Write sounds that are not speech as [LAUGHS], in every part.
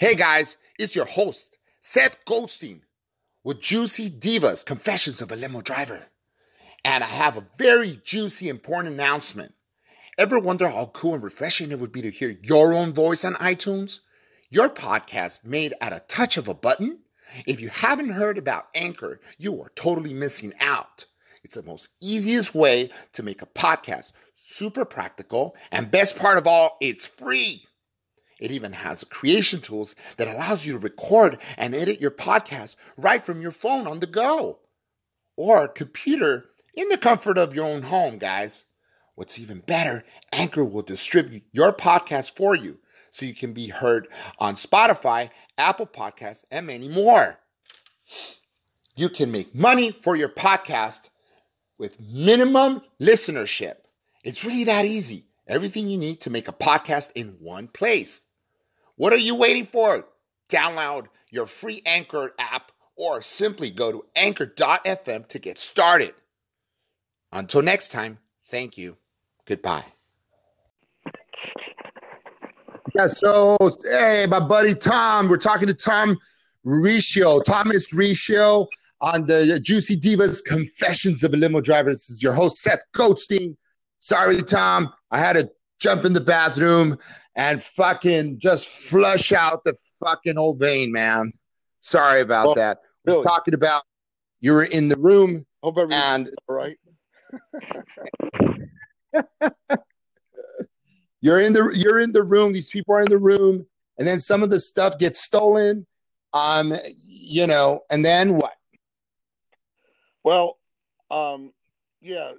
Hey guys, it's your host, Seth Goldstein, with Juicy Divas Confessions of a Limo Driver. And I have a very juicy, important announcement. Ever wonder how cool and refreshing it would be to hear your own voice on iTunes? Your podcast made at a touch of a button? If you haven't heard about Anchor, you are totally missing out. It's the most easiest way to make a podcast, super practical, and best part of all, it's free. It even has creation tools that allows you to record and edit your podcast right from your phone on the go or computer in the comfort of your own home, guys. What's even better, Anchor will distribute your podcast for you so you can be heard on Spotify, Apple Podcasts, and many more. You can make money for your podcast with minimum listenership. It's really that easy. Everything you need to make a podcast in one place. What are you waiting for? Download your free Anchor app or simply go to anchor.fm to get started. Until next time, thank you. Goodbye. Yeah, so hey, my buddy Tom, we're talking to Tom Riccio, Thomas Riccio on the Juicy Divas Confessions of a Limo Driver. This is your host, Seth Goldstein. Sorry, Tom, I had to jump in the bathroom and fucking just flush out the fucking old vein, man. Sorry about Oh, that. really? We're talking about you were in the room Hope and all right. [LAUGHS] you're in the you're in the room. These people are in the room, and then some of the stuff gets stolen. Um, you know, and then what? Well, um, yeah,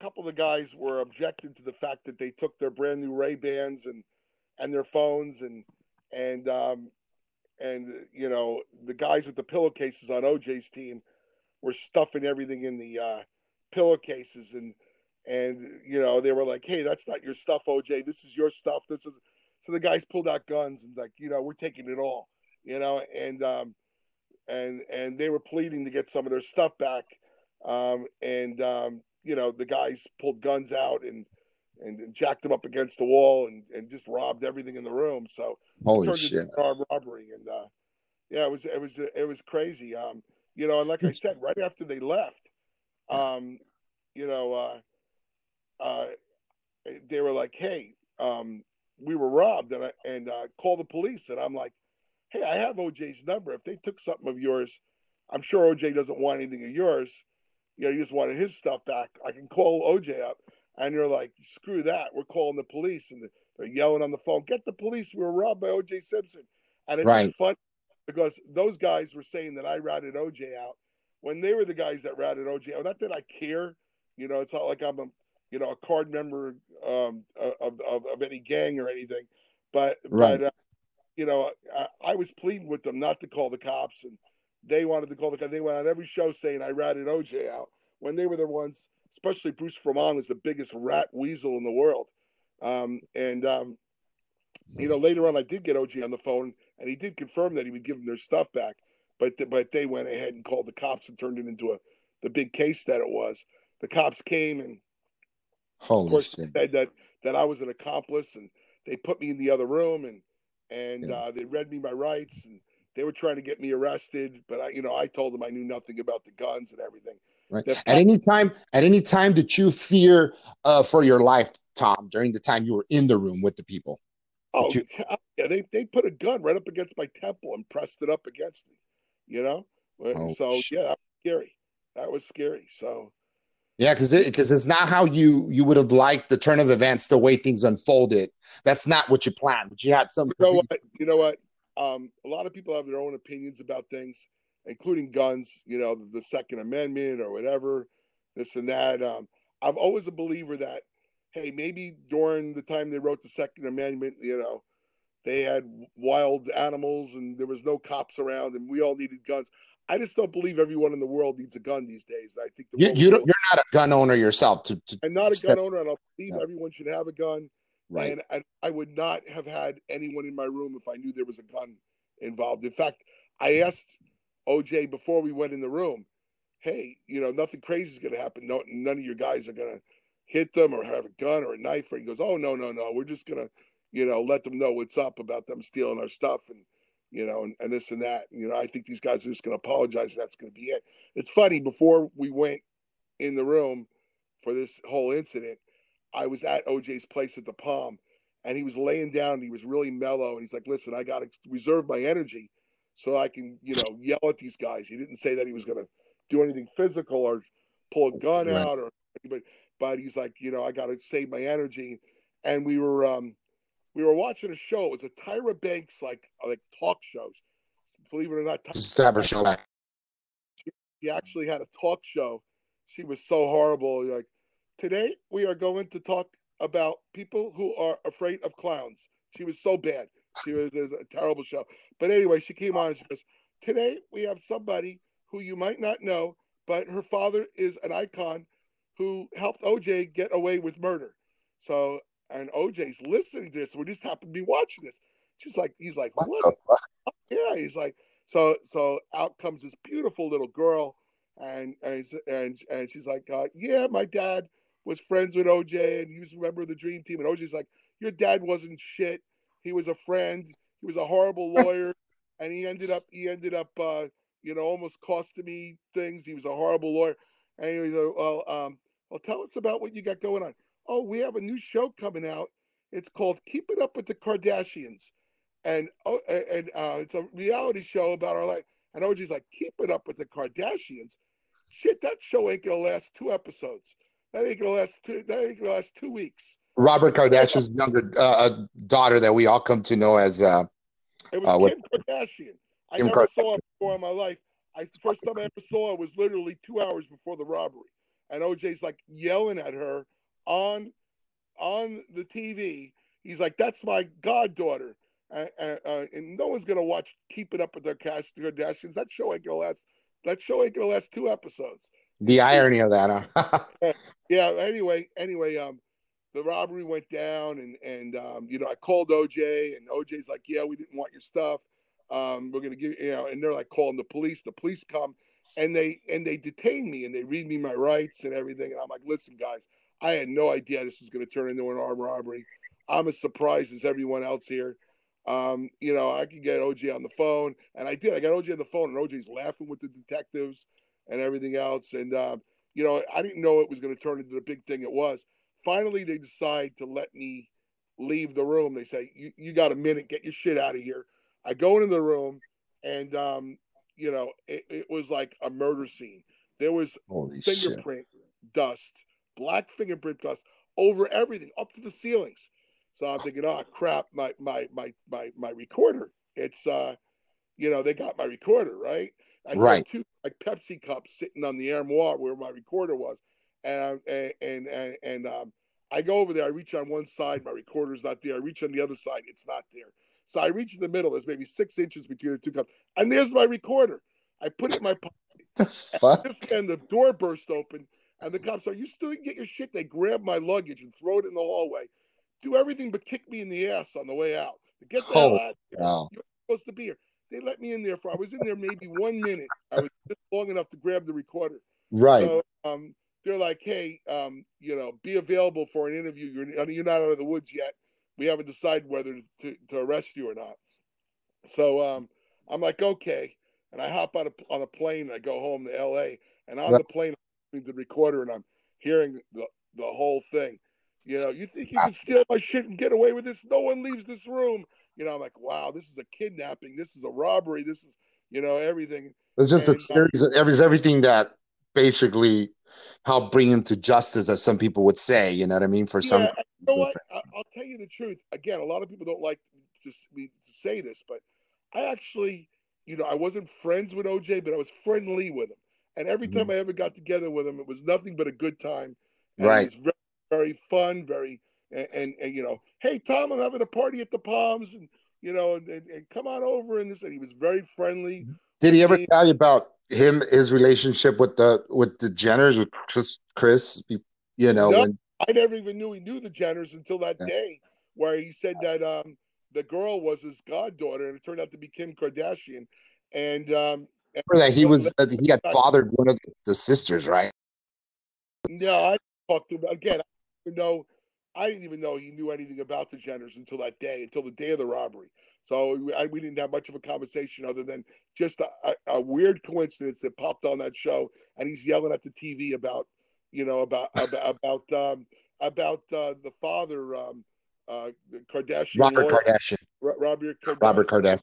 couple of the guys were objecting to the fact that they took their brand new Ray Bans and and their phones and and um, and you know the guys with the pillowcases on OJ's team were stuffing everything in the uh, pillowcases and and you know they were like, hey, that's not your stuff, OJ. This is your stuff. This is so the guys pulled out guns and like, you know, we're taking it all, you know, and um, and and they were pleading to get some of their stuff back. Um, and um, you know, the guys pulled guns out and and and jacked them up against the wall and, and just robbed everything in the room. So Holy shit! armed robbery and uh, yeah, it was it was it was crazy. Um, you know, and like I said, right after they left, um, you know, uh, uh, they were like, "Hey, um, we were robbed," and I, and uh, call the police. And I'm like, "Hey, I have OJ's number. If they took something of yours, I'm sure OJ doesn't want anything of yours. You know, wanted his stuff back. I can call OJ up." And you're like, "Screw that! We're calling the police." And they're yelling on the phone, "Get the police! We were robbed by OJ Simpson." And it's Right. fun because those guys were saying that I ratted OJ out when they were the guys that ratted OJ out. Not that I care, you know. It's not like I'm a you know a card member um, of, of of any gang or anything, but Right. but uh, you know I, I was pleading with them not to call the cops, and they wanted to call the. They went on every show saying I ratted OJ out when they were the ones. Especially Bruce Fromong was the biggest rat weasel in the world, um, and um, you know later on I did get OJ on the phone, and he did confirm that he would give them their stuff back, but but they went ahead and called the cops and turned it into a the big case that it was. The cops came and of course shit! said that that I was an accomplice, and they put me in the other room and and Yeah. uh, they read me my rights, and they were trying to get me arrested, but I you know I told them I knew nothing about the guns and everything. Right. At any time, at any time, did you fear uh, for your life, Tom, during the time you were in the room with the people? Oh, you- [LAUGHS] yeah, they they put a gun right up against my temple and pressed it up against me. You know, Oh, so shit. yeah, that was scary. That was scary. So Yeah, because because it's not how you you would have liked the turn of events, the way things unfolded. That's not what you planned. But you had some. you know what? You know what? Um, a lot of people have their own opinions about things, including guns. You know, the Second Amendment or whatever, this and that. Um, I'm always a believer that, hey, maybe during the time they wrote the Second Amendment, you know, they had wild animals and there was no cops around, and we all needed guns. I just don't believe everyone in the world needs a gun these days. I think the you, you don't, you're not a gun owner yourself. To, to I'm not a gun owner, and I believe Yeah. everyone should have a gun. Right. And I, I would not have had anyone in my room if I knew there was a gun involved. In fact, I hmm. asked OJ before we went in the room, hey, you know, nothing crazy is going to happen. No, none of your guys are going to hit them or have a gun or a knife. Or he goes, oh, no, no, no. We're just going to, you know, let them know what's up about them stealing our stuff. And, you know, and, and this and that. You know, I think these guys are just going to apologize. And that's going to be it. It's funny. Before we went in the room for this whole incident, I was at OJ's place at the Palm, and he was laying down. And he was really mellow, and he's like, "Listen, I got to reserve my energy so I can, you know, yell at these guys." He didn't say that he was going to do anything physical or pull a gun right. out or, but but he's like, you know, I got to save my energy. And we were um we were watching a show. It was a Tyra Banks like like talk shows. Believe it or not, Tyra show. She, she actually had a talk show. She was so horrible. Like today, we are going to talk about people who are afraid of clowns. She was so bad. She was, was a terrible show. But anyway, she came on and she goes, Today we have somebody who you might not know, but her father is an icon who helped OJ get away with murder. So, and OJ's listening to this. We just happen to be watching this. She's like, he's like, what? Yeah, he's like, so, so out comes this beautiful little girl, and and and, and she's like, uh, yeah, my dad was friends with OJ, and he was a member of the Dream Team. And OJ's like, your dad wasn't shit. He was a friend. He was a horrible [LAUGHS] lawyer, and he ended up he ended up uh, you know almost costing me things. He was a horrible lawyer. And he was like, well, um, well, tell us about what you got going on. Oh, we have a new show coming out. It's called Keep It Up with the Kardashians, and oh, and uh, it's a reality show about our life. And OJ's like, Keep It Up with the Kardashians. Shit, that show ain't gonna last two episodes. That ain't gonna last two. That ain't gonna last two weeks. Robert Kardashian's younger uh, uh, daughter that we all come to know as. Uh, it was uh, Kim Kardashian. I Kim never Kardashian. saw her before in my life. I the first time I ever saw her was literally two hours before the robbery and OJ's like yelling at her on on the TV. He's like, "That's my goddaughter," and, uh, and no one's gonna watch Keep It Up with Their Cash Kardashians. That show ain't gonna last. That show ain't gonna last two episodes. The irony of that, huh? [LAUGHS] yeah. Anyway, anyway, um, the robbery went down, and and um, you know, I called OJ, and OJ's like, "Yeah, we didn't want your stuff. Um, we're gonna give you know," and they're like calling the police. The police come and they and they detain me and they read me my rights and everything. And I'm like, listen, guys, I had no idea this was to turn into an armed robbery. I'm as surprised as everyone else here. Um, you know, I could get OJ on the phone, and I did. I got OJ on the phone, and OJ's laughing with the detectives and everything else. And um, you know, I didn't know it was going to turn into the big thing it was. Finally, they decide to let me leave the room. They say, "You you got a minute? Get your shit out of here." I go into the room, and um, you know, it, it was like a murder scene. There was Holy fingerprint shit. dust, black fingerprint dust over everything, up to the ceilings. So I'm thinking, oh crap, my my my my my recorder. It's uh, you know, they got my recorder, right? I right. two like Pepsi cups sitting on the armoire where my recorder was, and and and and, um, I go over there. I reach on one side, my recorder's not there. I reach on the other side, it's not there. So I reach in the middle. There's maybe six inches between the two cups, and there's my recorder. I put it in my pocket. [LAUGHS] Fuck. And, just, and the door burst open, and the cops are, "You still didn't get your shit?" They grab my luggage and throw it in the hallway. Do everything but kick me in the ass on the way out. Get the oh, hell out! Wow. You're supposed to be here. They let me in there for. I was in there maybe one minute. I was just long enough to grab the recorder. Right. So, um, they're like, "Hey, um, you know, be available for an interview. You're you're not out of the woods yet." we haven't decided whether to, to arrest you or not. So um, I'm like, okay. And I hop on a, on a plane and I go home to LA. And on the plane, I'm the recorder and I'm hearing the, the whole thing. You know, you think you can steal my shit and get away with this? No one leaves this room. You know, I'm like, wow, this is a kidnapping. This is a robbery. This is, you know, everything. It's just and, a series of every, everything that basically help bring him to justice, as some people would say. You know what I mean? For yeah, some, you know what? I'll tell you the truth. Again, a lot of people don't like to, to say this, but I actually, you know, I wasn't friends with OJ, but I was friendly with him. And every time mm-hmm. I ever got together with him, it was nothing but a good time. And right. It was very, very fun, very, and, and, and, you know, hey Tom, I'm having a party at the Palms, and you know, and, and, and come on over and this. And he was very friendly. Did he ever tell you about him his relationship with the with the Jenners with Chris? Kris you know no, when... I never even knew he knew the Jenners until that yeah. day where he said that um the girl was his goddaughter and it turned out to be Kim Kardashian and um that he was uh, he had fathered one of the sisters right no I talked to him again I know I didn't even know he knew anything about the Jenners until that day until the day of the robbery So we, I, we didn't have much of a conversation other than just a, a, weird coincidence that popped on that show, and he's yelling at the TV about, you know, about [LAUGHS] about about um, about uh, the father, um, uh, Kardashian, Robert Kardashian, Robert Kardashian, Robert Kardashian,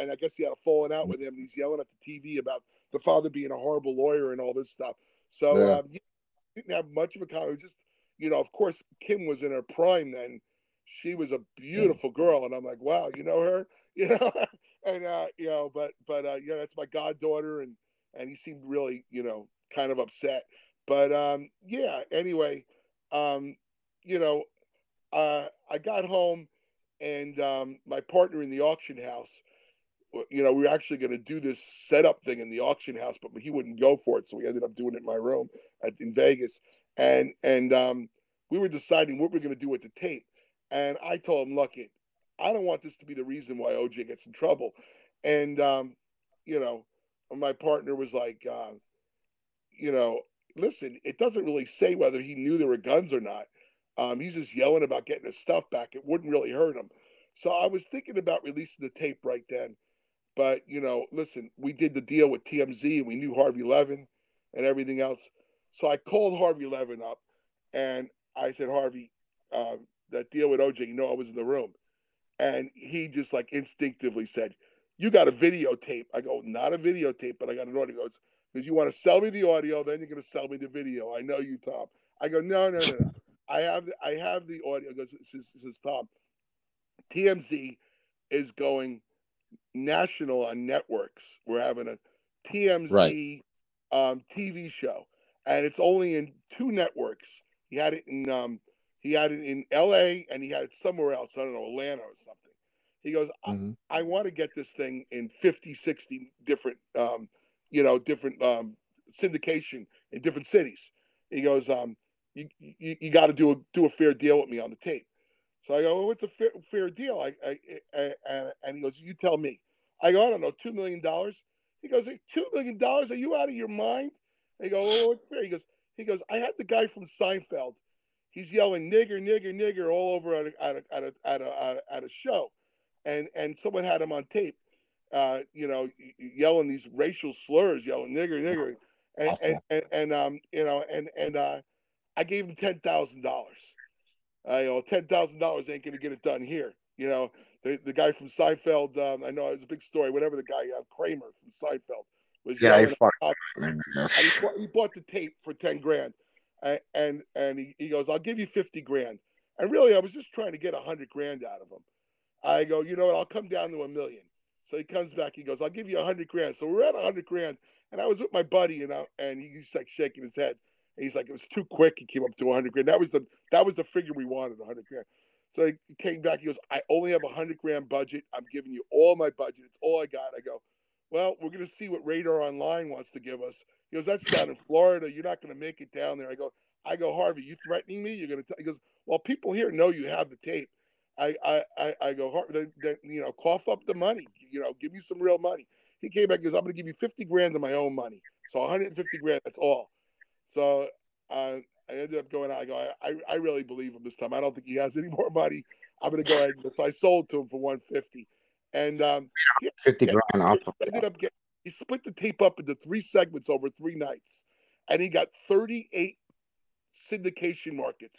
and I guess he had a falling out with him. And he's yelling at the TV about the father being a horrible lawyer and all this stuff. So yeah. um, didn't have much of a conversation. Just you know, of course, Kim was in her prime then. She was a beautiful girl, and I'm like, wow, you know her, [LAUGHS] you know, and uh, you know, but but uh, yeah, that's my goddaughter, and and he seemed really, you know, kind of upset. But um, yeah, anyway, um, you know, uh, I got home, and um, my partner in the auction house you know, we were actually going to do this setup thing in the auction house, but he wouldn't go for it, so we ended up doing it in my room at, in Vegas. And and um, we were deciding what we are going to do with the tape. And I told him, "Look, it, I don't want this to be the reason why OJ gets in trouble." And um, you know, my partner was like, uh, "You know, listen, it doesn't really say whether he knew there were guns or not. Um, he's just yelling about getting his stuff back. It wouldn't really hurt him." So I was thinking about releasing the tape right then but you know, listen, we did the deal with TMZ and we knew Harvey Levin and everything else. So I called Harvey Levin up and I said, Harvey, um, that deal with OJ, you know, I was in the room. And he just like instinctively said, You got a videotape. I go, Not a videotape, but I got an audio. He goes, Because you want to sell me the audio, then you're going to sell me the video. I know you, Tom. I go, No, no, no, no. [LAUGHS] I have the, I have the audio. He goes, This is Tom. TMZ is going national on networks. We're having a TMZ right. um, TV show, and it's only in two networks. He had it in um, he had it in L.A. and he had it somewhere else. I don't know, Atlanta or something. He goes, mm-hmm. I, I want to get this thing in 50, 60 different, um, you know, different um, syndication in different cities. He goes, um, you, you, you got to do a do a fair deal with me on the tape. So I go, well, what's a fair, fair deal? I, I, I, and he goes, you tell me. I go, I don't know, $2 million. He goes, hey, $2 million? Are you out of your mind? I go, oh, it's fair. He goes, he goes, I had the guy from Seinfeld. He's yelling nigger, nigger, nigger all over at a, at a, at a, at a, at a show. And, and someone had him on tape, uh, you know, yelling these racial slurs, yelling nigger, nigger. And, and, and, and, um, you know, and, and, uh, I gave him $10,000. I know ten thousand dollars ain't going to get it done here. You know, the the guy from Seinfeld. Um, I know it was a big story. Whatever the guy uh, Kramer from Seinfeld was. Yeah, he, he, bought, he bought the tape for ten grand, and and, and he, he goes, "I'll give you fifty grand." And really, I was just trying to get a hundred grand out of him. I go, you know what? I'll come down to a million. So he comes back. He goes, "I'll give you a hundred grand." So we're at a hundred grand, and I was with my buddy, you know, and he's like shaking his head. And he's like, it was too quick. He came up to 100 grand. That was the that was the figure we wanted, 100 grand. So he came back. He goes, I only have a 100 grand budget. I'm giving you all my budget. It's all I got. I go, well, we're going to see what Radar Online wants to give us. He goes, that's down in Florida. You're not going to make it down there. I go, I go, Harvey, you threatening me? You're going to? He goes, well, people here know you have the tape. I, I, I, I go, Harvey, you know, cough up the money. You know, give me some real money. He came back and goes, I'm going to give you 50 grand of my own money. So 150 grand. That's all. So uh, I ended up going out. I go, I, I really believe him this time. I don't think he has any [LAUGHS] more money. I'm going to go ahead. So I sold to him for 150. And um, 50 grand off. Ended up getting, he split the tape up into three segments over three nights. And he got 38 syndication markets.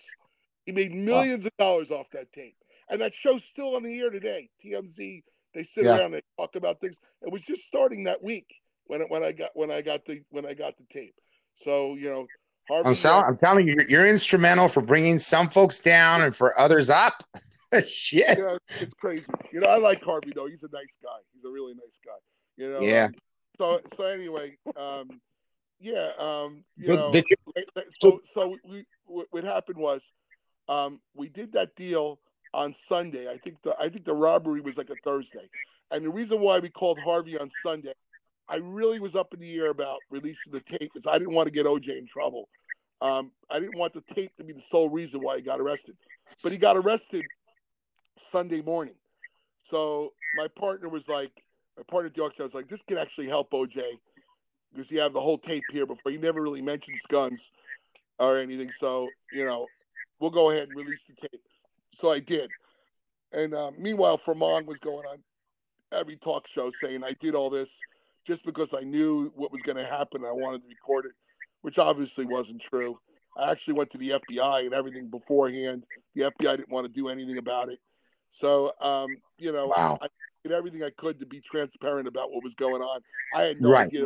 He made millions wow. of dollars off that tape. And that show's still on the air today. TMZ, they sit yeah. around and talk about things. It was just starting that week when when I got when I got the when I got the tape. So you know, I'm, sell- I'm telling you, you're, instrumental for bringing some folks down and for others up. [LAUGHS] [LAUGHS] Shit. Yeah, it's crazy. You know, I like Harvey though. He's a nice guy. He's a really nice guy. You know. Yeah. so so anyway, um, yeah, um, you know, you, so so we, what happened was, um, we did that deal on Sunday. I think the I think the robbery was like a Thursday, and the reason why we called Harvey on Sunday I really was up in the air about releasing the tape because I didn't want to get OJ in trouble. Um, I didn't want the tape to be the sole reason why he got arrested. But he got arrested Sunday morning. So my partner was like, my partner at the auction, I was like, this can actually help OJ because you have the whole tape here before. He never really mentions guns or anything. So, you know, we'll go ahead and release the tape. So I did. And uh, meanwhile, Ferman was going on every talk show saying I did all this just because I knew what was going to happen. I wanted to record it, which obviously wasn't true. I actually went to the FBI and everything beforehand. The FBI didn't want to do anything about it. So, um, you know, Wow. I did everything I could to be transparent about what was going on. I had no Right. idea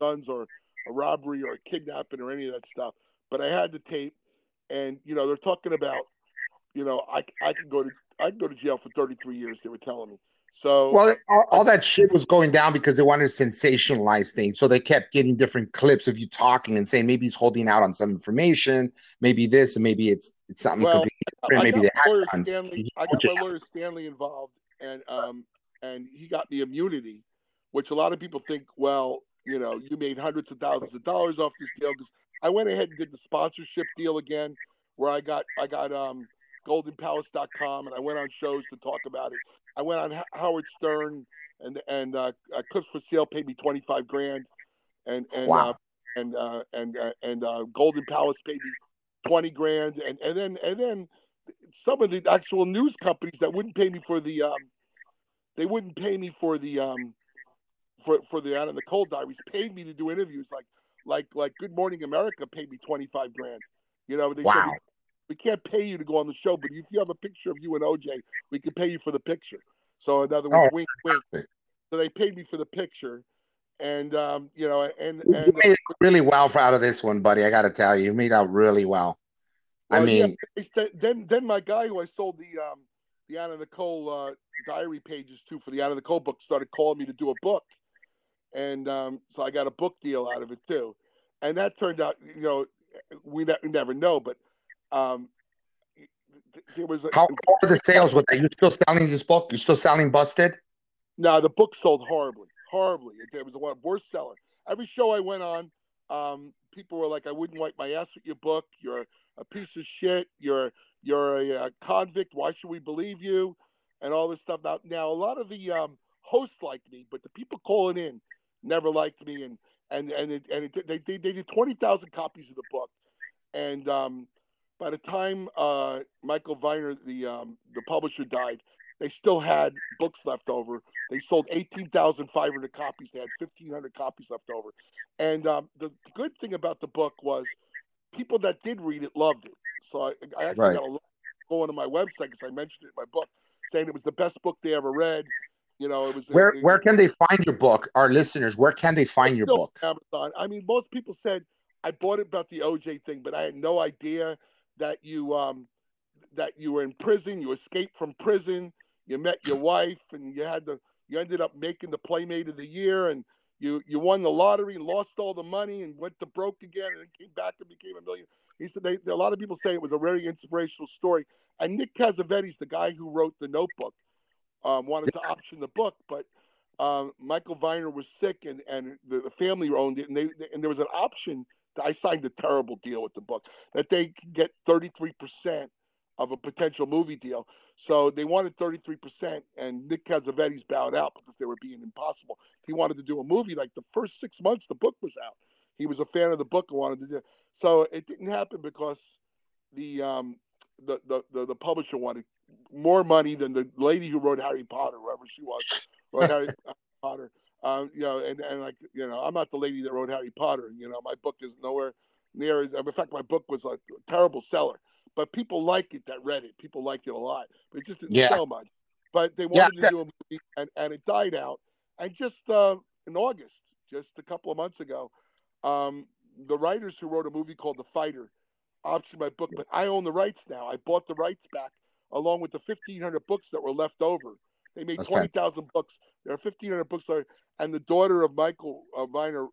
guns or a robbery or a kidnapping or any of that stuff, but I had the tape, and you know, they're talking about, you know, I I could go to I could go to jail for 33 years. They were telling me. So Well, all, all that shit was going down because they wanted to sensationalize things. So they kept getting different clips of you talking and saying maybe he's holding out on some information, maybe this, and maybe it's it's something Well, completely I different. Maybe got they lawyer. Stanley. I got my lawyer Stanley involved, and um, and he got me immunity, which a lot of people think, well, you know, you made hundreds of thousands of dollars off this deal because I went ahead and did the sponsorship deal again, where I got I got um goldenpalace.com and I went on shows to talk about it. I went on H- Howard Stern and and uh, uh, Clips for Sale paid me twenty five grand, and and Wow. uh, and uh, and uh, and uh, Golden Palace paid me twenty grand, and and then and then some of the actual news companies that wouldn't pay me for the um, they wouldn't pay me for the um, for for the Anna Nicole diaries paid me to do interviews like like like Good Morning America paid me twenty five grand. You know, they said Wow. we, we can't pay you to go on the show, but if you have a picture of you and OJ, we can pay you for the picture. So in other words, Oh. wink, wink. So they paid me for the picture, and um, you know, and You and out really well for out of this one, buddy. I got to tell you, you made out really well. I Well, yeah, mean, the- then then my guy who I sold the um the Anna Nicole uh, diary pages to for the Anna Nicole book started calling me to do a book, and um, so I got a book deal out of it too, and that turned out you know we, ne- we never know, but um, th- there was a, how, how are the sales with that? You still selling this book? You still selling Busted? No, the book sold horribly, horribly. It, was the worst seller. Every show I went on, um, people were like, "I wouldn't wipe my ass with your book. You're a piece of shit. You're you're a, uh convict. Why should we believe you?" And all this stuff. Now, now a lot of the um, hosts liked me, but the people calling in never liked me. And and and it, and it, they, they they did twenty thousand copies of the book, and um, by the time uh, Michael Viner, the um, the publisher, died, they still had books left over. They sold 18,500 copies. They had 1,500 copies left over. And um, the good thing about the book was people that did read it loved it. So I, I actually Right. got a go onto my website because I mentioned it in my book, saying it was the best book they ever read. You know, it was Where it- where can they find your book? Our listeners, where can they find your book? Amazon. I mean, most people said I bought it about the OJ thing, but I had no idea that you um that you were in prison. You escaped from prison. You met your wife, and you had the you ended up making the Playmate of the Year, and you you won the lottery and lost all the money and went to broke again, and came back and became a million. He said they, a lot of people say it was a very inspirational story. And Nick Cassavetes, the guy who wrote the Notebook, um, wanted to option the book, but um, Michael Viner was sick, and and the, the family owned it, and they and there was an option. I signed a terrible deal with the book that they get thirty three percent of a potential movie deal. So they wanted thirty three percent, and Nick Cassavetes bowed out because they were being impossible. He wanted to do a movie like the first six months the book was out. He was a fan of the book and wanted to do. So it didn't happen because the um the the the, the publisher wanted more money than the lady who wrote Harry Potter, whoever she was, wrote [LAUGHS] Harry Potter. Um, you know, and, and like you know, I'm not the lady that wrote Harry Potter. You know, my book is nowhere near. In fact, my book was a terrible seller, but people like it that read it. People liked it a lot, but it just didn't Yeah. sell much. But they Yeah, wanted to do a movie, and, and it died out. And just uh, in August, just a couple of months ago, um, the writers who wrote a movie called The Fighter optioned my book, but I own the rights now. I bought the rights back along with the 1,500 books that were left over. They made That's 20,000 books. There are 1,500 books. There, and the daughter of Michael uh, Viner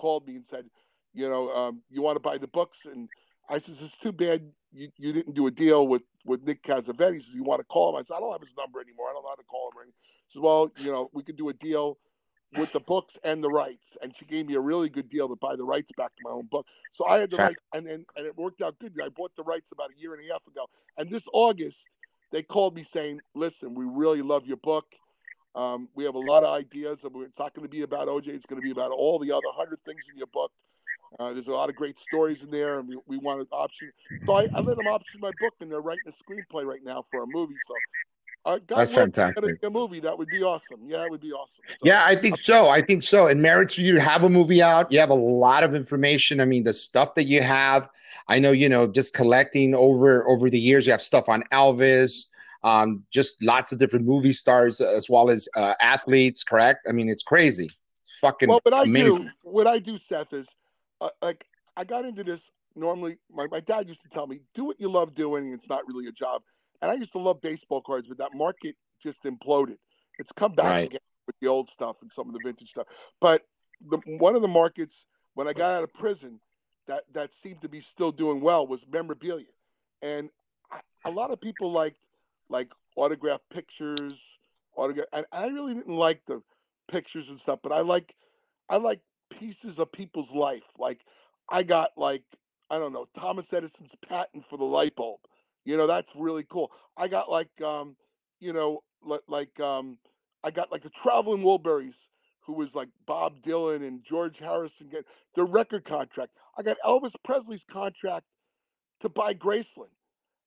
called me and said, you know, um, you want to buy the books? And I says, it's too bad you, you didn't do a deal with, with Nick Cassavetes. He said, you want to call him? I said, I don't have his number anymore. I don't know how to call him. Or anything. He said, well, you know, we could do a deal with the books and the rights. And she gave me a really good deal to buy the rights back to my own book. So I had the Sure. rights, and, and, and it worked out good. I bought the rights about a year and a half ago. And this August, they called me saying, listen, we really love your book. Um, we have a lot of ideas. and It's not going to be about OJ. It's going to be about all the other hundred things in your book. Uh, there's a lot of great stories in there, and we, we want an option. So I, I let them option my book, and they're writing a screenplay right now for a movie. So Uh, God That's fantastic. A movie that would be awesome. Yeah, it would be awesome. So, Yeah, I think so. I think so. It merits for you to have a movie out. You have a lot of information. I mean, the stuff that you have. I know, you know, just collecting over over the years. You have stuff on Elvis, um, just lots of different movie stars as well as uh, athletes. Correct? I mean, it's crazy. It's fucking Well, what I amazing. do, what I do, Seth, is uh, like I got into this. Normally, my, my dad used to tell me, "Do what you love doing. It's not really a job." And I used to love baseball cards, but that market just imploded. It's come back Right. again with the old stuff and some of the vintage stuff. But the, one of the markets when I got out of prison that that seemed to be still doing well was memorabilia, and I, a lot of people liked like autographed pictures, autograph. And I really didn't like the pictures and stuff, but I like I like pieces of people's life. Like I got like I don't know Thomas Edison's patent for the light bulb. You know that's really cool. I got like um you know li- like um I got like the traveling Wilburys who was like Bob Dylan and George Harrison get their record contract. I got Elvis Presley's contract to buy Graceland.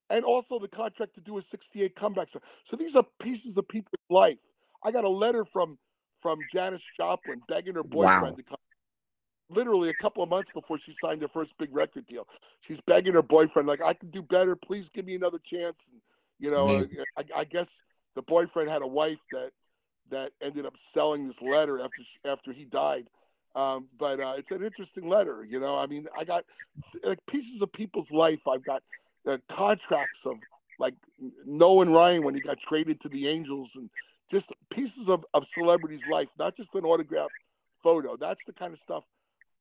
And also the contract to do a 68 comeback. So, so these are pieces of people's life. I got a letter from from Janis Joplin begging her boyfriend Wow. to come. Literally a couple of months before she signed her first big record deal, she's begging her boyfriend like, "I can do better. Please give me another chance." And, you know, I, I guess the boyfriend had a wife that that ended up selling this letter after she, after he died. Um, but uh, it's an interesting letter. You know, I mean, I got like pieces of people's life. I've got uh, contracts of like Nolan Ryan when he got traded to the Angels, and just pieces of of celebrities' life, not just an autograph photo. That's the kind of stuff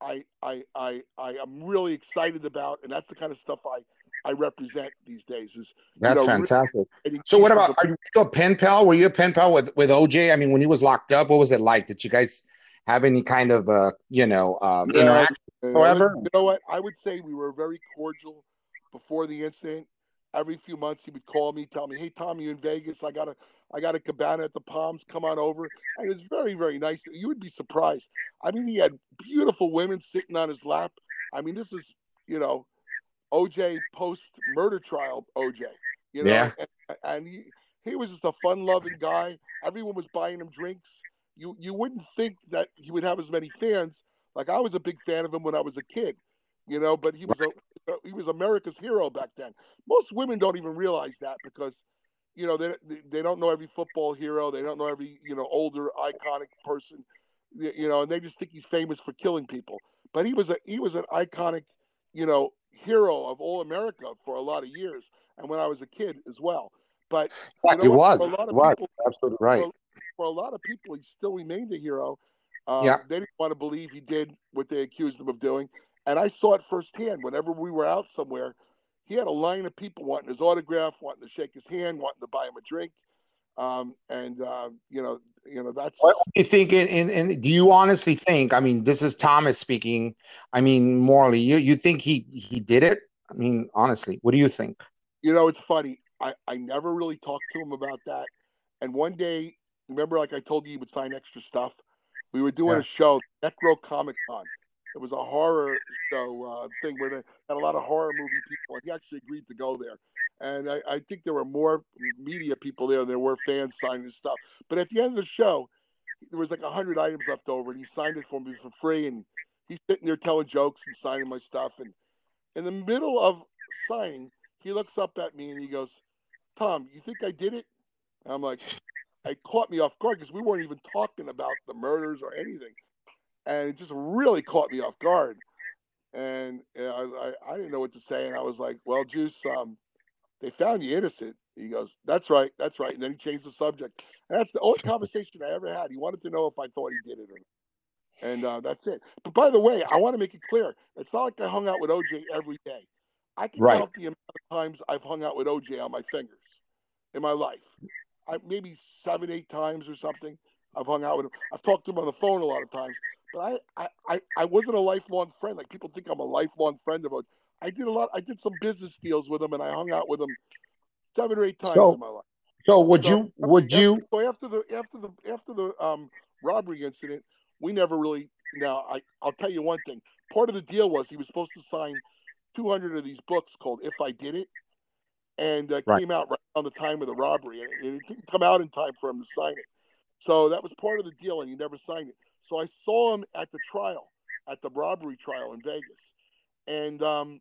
I I I I am really excited about, and that's the kind of stuff I I represent these days. Is That's know, fantastic. getting So, what about are you a pen pal? Were you a pen pal with with OJ? I mean, when he was locked up, what was it like? Did you guys have any kind of uh, you know, um, Yeah. interaction? However- you know what? I would say we were very cordial before the incident. Every few months, he would call me, tell me, "Hey, Tom, you in Vegas? I got a, I got a cabana at the Palms. Come on over." And it was very, very nice. You would be surprised. I mean, he had beautiful women sitting on his lap. I mean, this is, you know, OJ post murder trial. OJ, you know, Yeah. and, and he he was just a fun-loving guy. Everyone was buying him drinks. You you wouldn't think that he would have as many fans. Like I was a big fan of him when I was a kid, you know. But he was a he was America's hero back then. Most women don't even realize that because, you know, they they don't know every football hero. They don't know every you know older iconic person, you know, and they just think he's famous for killing people. But he was a he was an iconic, you know, hero of all America for a lot of years, and when I was a kid as well. But it was. For a lot of was. people, Absolutely right. for, for a lot of people, he still remained a hero. Um, Yeah. They didn't want to believe he did what they accused him of doing. And I saw it firsthand. Whenever we were out somewhere, he had a line of people wanting his autograph, wanting to shake his hand, wanting to buy him a drink. Um, and uh, you know, you know that's What do you think? And, and, and do you honestly think? I mean, this is Thomas speaking. I mean, morally, you you think he he did it? I mean, honestly, what do you think? you know, it's funny. I, I never really talked to him about that. And one day, remember, like I told you, he would sign extra stuff. We were doing Yeah. a show, Necro Comic Con. It was a horror show uh, thing where they had a lot of horror movie people, and he actually agreed to go there. And I, I think there were more media people there than there were fans signing stuff. But at the end of the show, there was like a hundred items left over, and he signed it for me for free. And he's sitting there telling jokes and signing my stuff. And in the middle of signing, he looks up at me and he goes, "Tom, you think I did it?" And I'm like, it caught me off guard because we weren't even talking about the murders or anything, and it just really caught me off guard. And I, I, I didn't know what to say, and I was like, "Well, Juice, um, they found you innocent." He goes, "That's right, that's right," and then he changed the subject. And that's the only [LAUGHS] conversation I ever had. He wanted to know if I thought he did it or not. And uh, that's it. But by the way, I want to make it clear: it's not like I hung out with OJ every day. I can Right. count the amount of times I've hung out with OJ on my fingers in my life. I, maybe seven, eight times or something. I've hung out with him. I've talked to him on the phone a lot of times. But I, I, I, wasn't a lifelong friend. Like people think I'm a lifelong friend of OJ. I did a lot. I did some business deals with him, and I hung out with him seven or eight times So- in my life. So would So you would after- you So after the after the after the um, robbery incident, we never really. Now I I'll tell you one thing. Part of the deal was he was supposed to sign 200 of these books called "If I Did It," and uh, Right. came out right on the time of the robbery, and it, it didn't come out in time for him to sign it. So that was part of the deal, and he never signed it. So I saw him at the trial, at the robbery trial in Vegas, and um,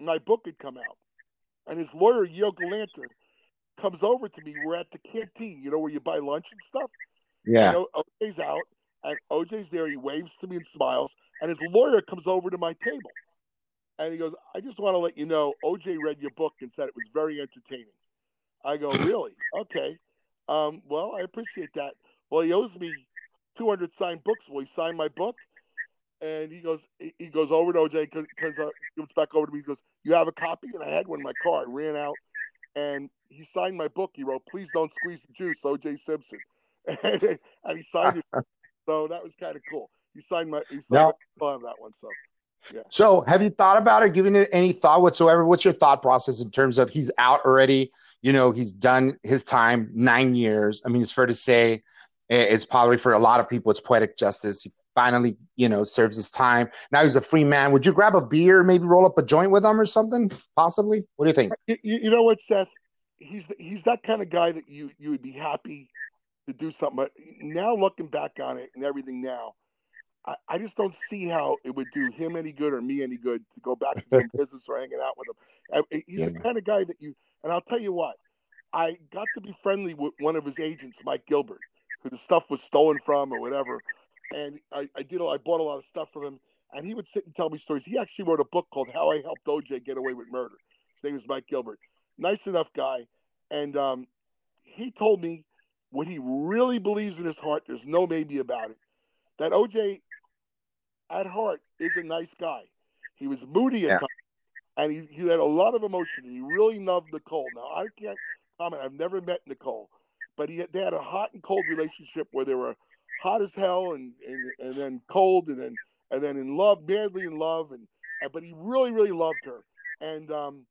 my book had come out, and his lawyer Yale Galanter comes over to me. We're at the canteen, you know, where you buy lunch and stuff. Yeah. OJ's out, and OJ's there. He waves to me and smiles, and his lawyer comes over to my table, and he goes, "I just want to let you know, OJ read your book and said it was very entertaining." I go, [LAUGHS] "Really? Okay. Um, well, I appreciate that. Well, he owes me 200 signed books. Will he sign my book?" And he goes, he he goes over to OJ, comes, comes up, uh, comes back over to me. He goes, "You have a copy?" And I had one in my car. I ran out, and he signed my book. He wrote, "Please don't squeeze the juice, OJ Simpson," [LAUGHS] and he signed it. [LAUGHS] So that was kind of cool. He signed my. He signed Now- my, that one. So yeah. So, have you thought about it? Given it any thought whatsoever? What's your thought process in terms of he's out already? You know, he's done his time, nine years. I mean, it's fair to say it's probably for a lot of people, it's poetic justice. He finally, you know, serves his time. Now he's a free man. Would you grab a beer, maybe roll up a joint with him or something? Possibly. What do you think? you, you know what, Seth? He's he's that kind of guy that you you would be happy to do something. But now looking back on it and everything now, I, I just don't see how it would do him any good or me any good to go back to doing [LAUGHS] business or hanging out with him. He's the kind of guy that you. And I'll tell you what, I got to be friendly with one of his agents, Mike Gilbert, the stuff was stolen from or whatever. And I, I did. I bought a lot of stuff from him, and he would sit and tell me stories. He actually wrote a book called "How I Helped OJ Get Away with Murder." His name is Mike Gilbert. Nice enough guy, and um, he told me what he really believes in his heart. There's no maybe about it. That OJ, at heart, is a nice guy. He was moody at Yeah. times, and he, he had a lot of emotion. He really loved Nicole. Now I can't comment. I've never met Nicole, but he had, they had a hot and cold relationship where they were hot as hell and and, and then cold and then and then in love, madly in love, and, and but he really really loved her. And um,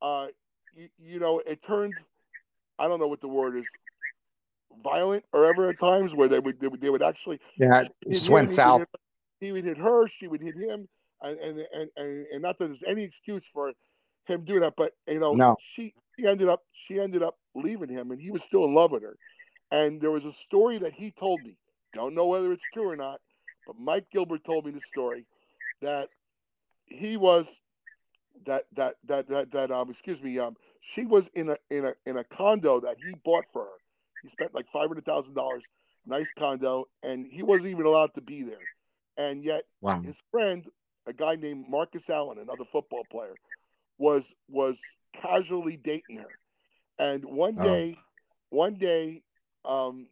uh, you, you know, it turned. I don't know what the word is. Violent or ever at times where they would they would, they would actually Yeah, he just went south. He would hit her, she would hit him, and and and, and, and not that there's any excuse for him doing that, but you know, No. she she ended up she ended up leaving him, and he was still in love with her. And there was a story that he told me. Don't know whether it's true or not, but Mike Gilbert told me the story that he was that that that that that um excuse me um she was in a in a in a condo that he bought for her. He spent like five hundred thousand dollars, nice condo, and he wasn't even allowed to be there. And yet Wow. his friend, a guy named Marcus Allen, another football player, was was casually dating her. And one day, one day, um,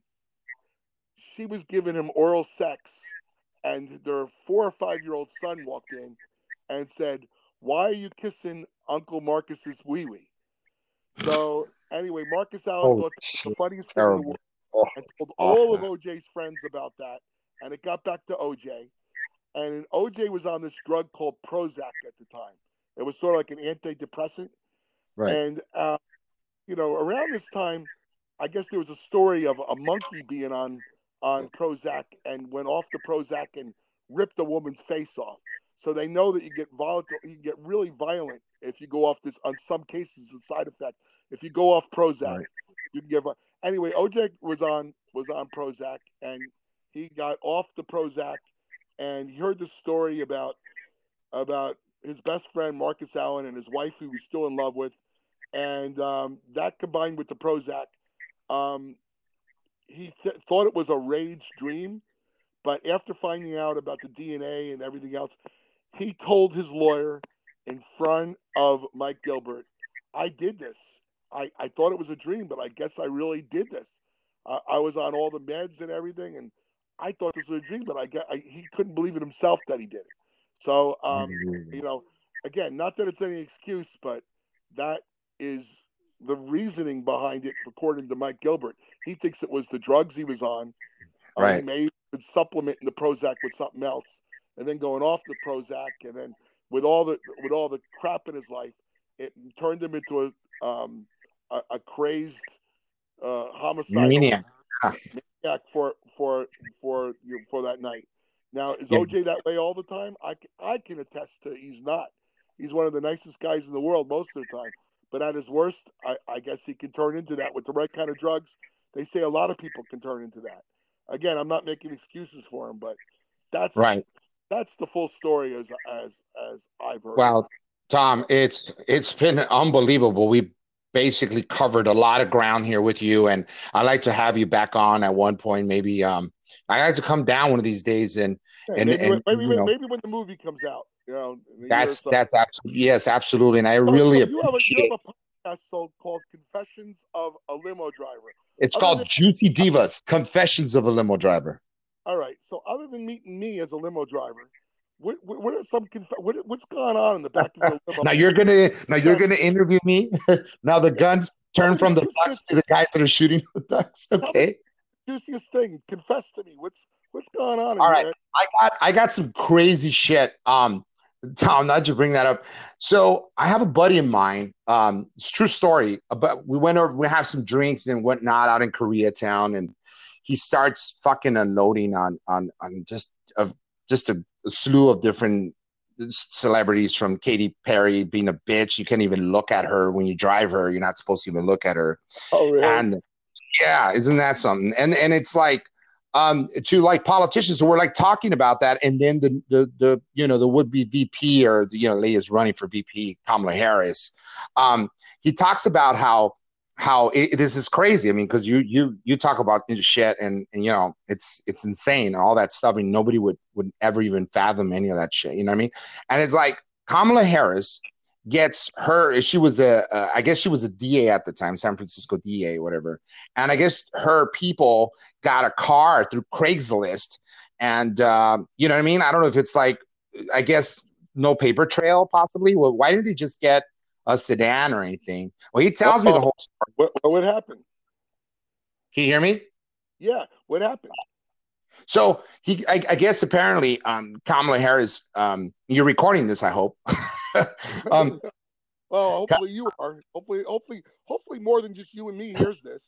she was giving him oral sex, and their four or five year old son walked in and said, "Why are you kissing Uncle Marcus's wee wee?" So anyway, Marcus Allen thought this the shit, funniest thing in the world Oh, and told all of. OJ's friends about that. And it got back to OJ. And OJ was on this drug called Prozac at the time. It was sort of like an antidepressant. Right. And, uh, you know, around this time, I guess there was a story of a monkey being on on Prozac and went off the Prozac and ripped a woman's face off. So they know that you get volatile, you get really violent if you go off this. On some cases, a side effect. If you go off Prozac, Right. you can vi- Anyway, OJ was on was on Prozac and he got off the Prozac and he heard the story about about his best friend Marcus Allen and his wife who he was still in love with, and um, that combined with the Prozac, um, he th- thought it was a rage dream, but after finding out about the DNA and everything else, he told his lawyer in front of Mike Gilbert, "I did this. I, I thought it was a dream, but I guess I really did this. Uh, I was on all the meds and everything, and I thought this was a dream, but I get I, he couldn't believe it himself that he did it. So, um, you know, again, not that it's any excuse, but that is the reasoning behind it, according to Mike Gilbert. He thinks it was the drugs he was on. Uh, Right. Maybe supplementing the Prozac with something else, and then going off the Prozac, and then with all the with all the crap in his life, it turned him into a um, a, a crazed uh, homicidal Maniac. maniac for for for you for that night. Now is Yeah. OJ that way all the time? I I can attest to he's not. He's one of the nicest guys in the world most of the time. But at his worst, I, I guess he can turn into that with the right kind of drugs. They say a lot of people can turn into that. Again, I'm not making excuses for him, but that's Right. That's the full story as as as I've heard. Well, Tom, it's it's been unbelievable. We basically covered a lot of ground here with you, and I'd like to have you back on at one point. Maybe um, I like to come down one of these days, and Yeah, and- maybe, and, maybe, you know- maybe when the movie comes out, you know, in a year or that's that's absolutely yes, absolutely, and I So- really so you have a, you have a podcast called Confessions of a Limo Driver. It's other called than- Juicy Divas: Confessions of a Limo Driver. All right. So other than meeting me as a limo driver, what, what, what are some conf- what, what's going on in the back of your [LAUGHS] limo? Now you're gonna now you're gonna interview me. [LAUGHS] now the guns turn from the ducks to the guys that are shooting the ducks. Okay. juiciest thing. Confess to me. What's what's going on? All right. I got I got some crazy shit. Um, Tom, not to bring that up. So I have a buddy of mine. Um, it's a true story. But we went over, we have some drinks and whatnot out in Koreatown, and he starts fucking unloading on on on just of just a, a slew of different celebrities from Katy Perry being a bitch. You can't even look at her when you drive her. You're not supposed to even look at her Oh, really? and yeah isn't that something and and it's like um to like politicians who were like talking about that and then the the the you know the would-be vp or the, you know lady is running for vp kamala harris. Um he talks about how how it, this is crazy. I mean because you you you talk about shit and and you know it's it's insane all that stuff and nobody would would ever even fathom any of that shit you know what i mean? And it's like kamala harris gets her she was a uh, i guess she was a da at the time san francisco da whatever. And i guess her people got a car through craigslist. And uh, you know what i mean? I don't know if it's like i guess no paper trail possibly. Well why didn't they just get a sedan or anything? Well he tells me the whole story. What, what would happen? can you hear me? Yeah, what happened? So he i, I guess apparently um kamala harris um you're recording this i hope [LAUGHS] um well, hopefully you are. Hopefully, hopefully, hopefully more than just you and me hears this.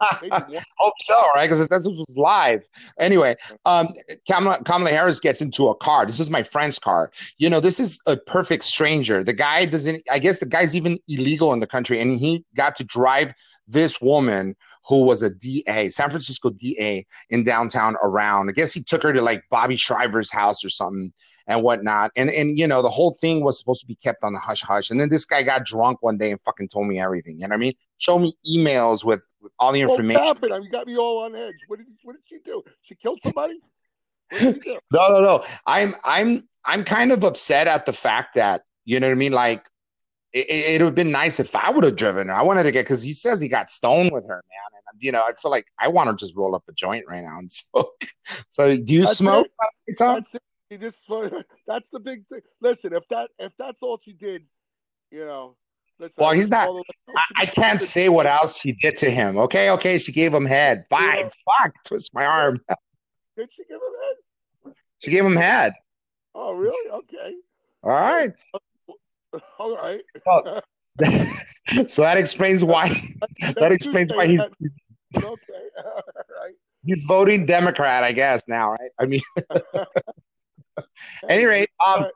[LAUGHS] Hope so, right? Because that's what was live. Anyway, um, Kamala, Kamala Harris gets into a car. This is my friend's car. You know, this is a perfect stranger. The guy doesn't. I guess the guy's even illegal in the country, and he got to drive this woman who was a DA, San Francisco DA in downtown around. I guess he took her to like Bobby Shriver's house or something and whatnot. And and you know, the whole thing was supposed to be kept on the hush hush. And then this guy got drunk one day and fucking told me everything. You know what I mean? Show me emails with, with all the What information. happened? I mean, you got me all on edge. What did what did she do? She killed somebody? What did she do? [LAUGHS] No, no, no. I'm I'm I'm kind of upset at the fact that you know what I mean. Like it, it would have been nice if I would have driven her. I wanted to get because he says he got stoned with her, man. You know, I feel like I want to just roll up a joint right now and [LAUGHS] smoke. So, do you That's smoke, it. Tom? That's it. Just [LAUGHS] that's the big thing. Listen, if that if that's all she did, you know. Listen, Well, he's not- I, I can't say what else she did to him. Okay, okay, she gave him head. Fine, Yeah. fuck, twist my arm. [LAUGHS] Did she give him head? She gave him head. Oh, really? Okay. All right. All right. [LAUGHS] so that explains why. [LAUGHS] That explains why he's okay. [LAUGHS] All right. he's voting Democrat, I guess now, right? I mean, any rate, um,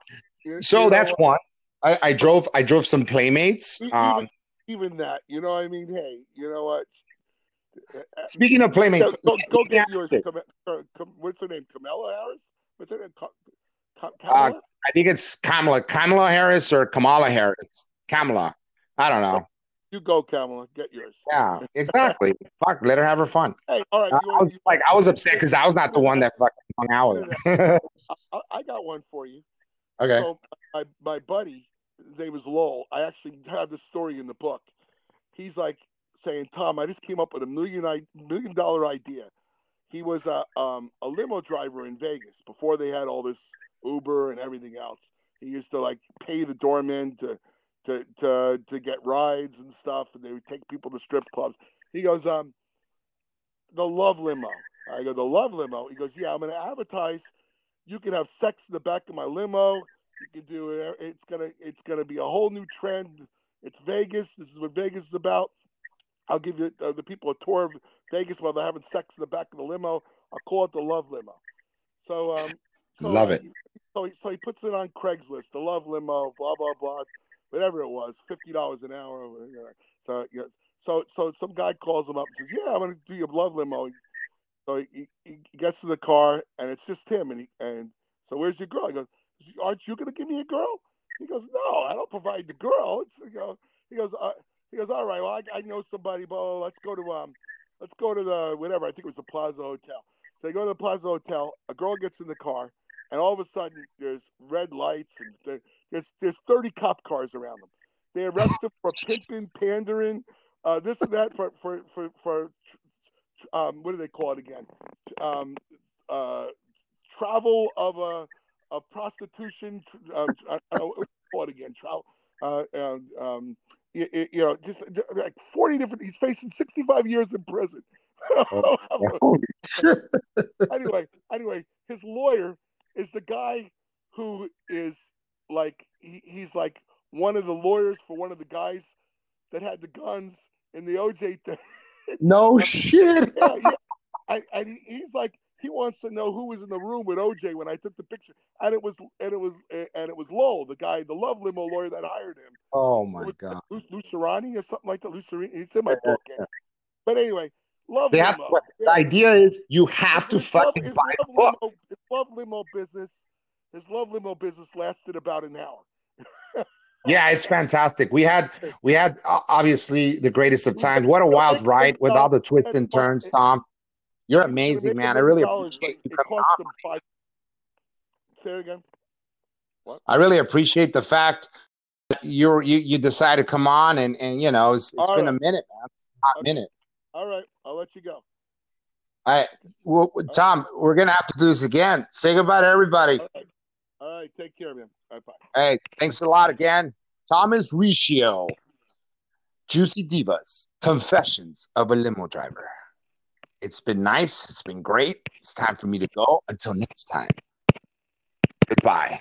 so that's one. I, I drove I drove some playmates. Um, even, even that, you know what I mean? Hey, you know what? speaking of playmates, go, go get yours. what's her name? Kamala Harris? What's her name? Ka- Ka- Uh, I think it's Kamala Kamala Harris or Kamala Harris. Kamala. I don't know. you go, Kamala. Get yours. Yeah, exactly. [LAUGHS] Fuck, let her have her fun. Hey, all right. I, was you- like, I was upset because I was not the one that fucking hung out with her. [LAUGHS] I, I got one for you. okay. So my my buddy, his name is Lowell. I actually have this story in the book. He's like saying, "Tom, I just came up with a million million dollar idea." He was a um, a limo driver in Vegas before they had all this Uber and everything else. He used to like pay the doorman to to to to get rides and stuff, and they would take people to strip clubs. He goes, um, the love limo. I go, the love limo. He goes, yeah, I'm going to advertise. You can have sex in the back of my limo. You can do it. It's gonna it's gonna be a whole new trend. It's Vegas. This is what Vegas is about. I'll give you uh, the people a tour of Vegas while they're having sex in the back of the limo. I'll call it the love limo. So um, so, Love it. So he, so he puts it on Craigslist, the love limo, blah blah blah. Whatever it was, fifty dollars an hour. So you know, so so some guy calls him up and says, "Yeah, I'm going to do your love limo." So he, he, gets to the car and it's just him. And he, and so where's your girl? He goes, aren't you going to give me a girl? He goes, no, I don't provide the girl. You know, he goes, uh, he goes, all right, well, I, I know somebody, but let's go to, um, let's go to the, whatever, I think it was the Plaza Hotel. So they go to the Plaza Hotel, a girl gets in the car, and all of a sudden there's red lights and there's, there's 30 cop cars around them. They arrest them for [LAUGHS] pimping, pandering, uh, this and that for, for, for, for um, what do they call it again? Um, uh, travel of a, a prostitution. Uh, I don't know what it again. Travel. Uh, and, um, you, you, know, just like forty different. He's facing sixty-five years in prison. [LAUGHS] Oh, anyway, [LAUGHS] anyway, his lawyer is the guy who is like he, he's like one of the lawyers for one of the guys that had the guns in the OJ [LAUGHS] thing. No [LAUGHS] shit. yeah, yeah. I, I, he's like he wants to know who was in the room with OJ when I took the picture, and it was and it was and it was Lowell, the guy, the love limo lawyer that hired him. Oh my god, like Lucerani or something like that. Lucerini, it's in my book. But anyway, love they limo. Have, the idea is you have to fucking love, buy book. Limo, love limo business, his love limo business lasted about an hour. [LAUGHS] Yeah, it's fantastic. We had we had obviously the greatest of times. What a wild ride with all the twists and turns, Tom. You're amazing, man. I really appreciate you coming on. Say again. What? I really appreciate the fact that you're you you decided to come on and and you know it's, it's been right. a minute, man. Hot okay. minute. All right, I'll let you go. All right, well, Tom, right. we're gonna have to do this again. Say goodbye to everybody. All right, All right. take care, man. Bye bye. Hey, thanks a lot again. Thomas Riccio, Juicy Divas, Confessions of a Limo Driver. It's been nice. It's been great. It's time for me to go. Until next time. Goodbye.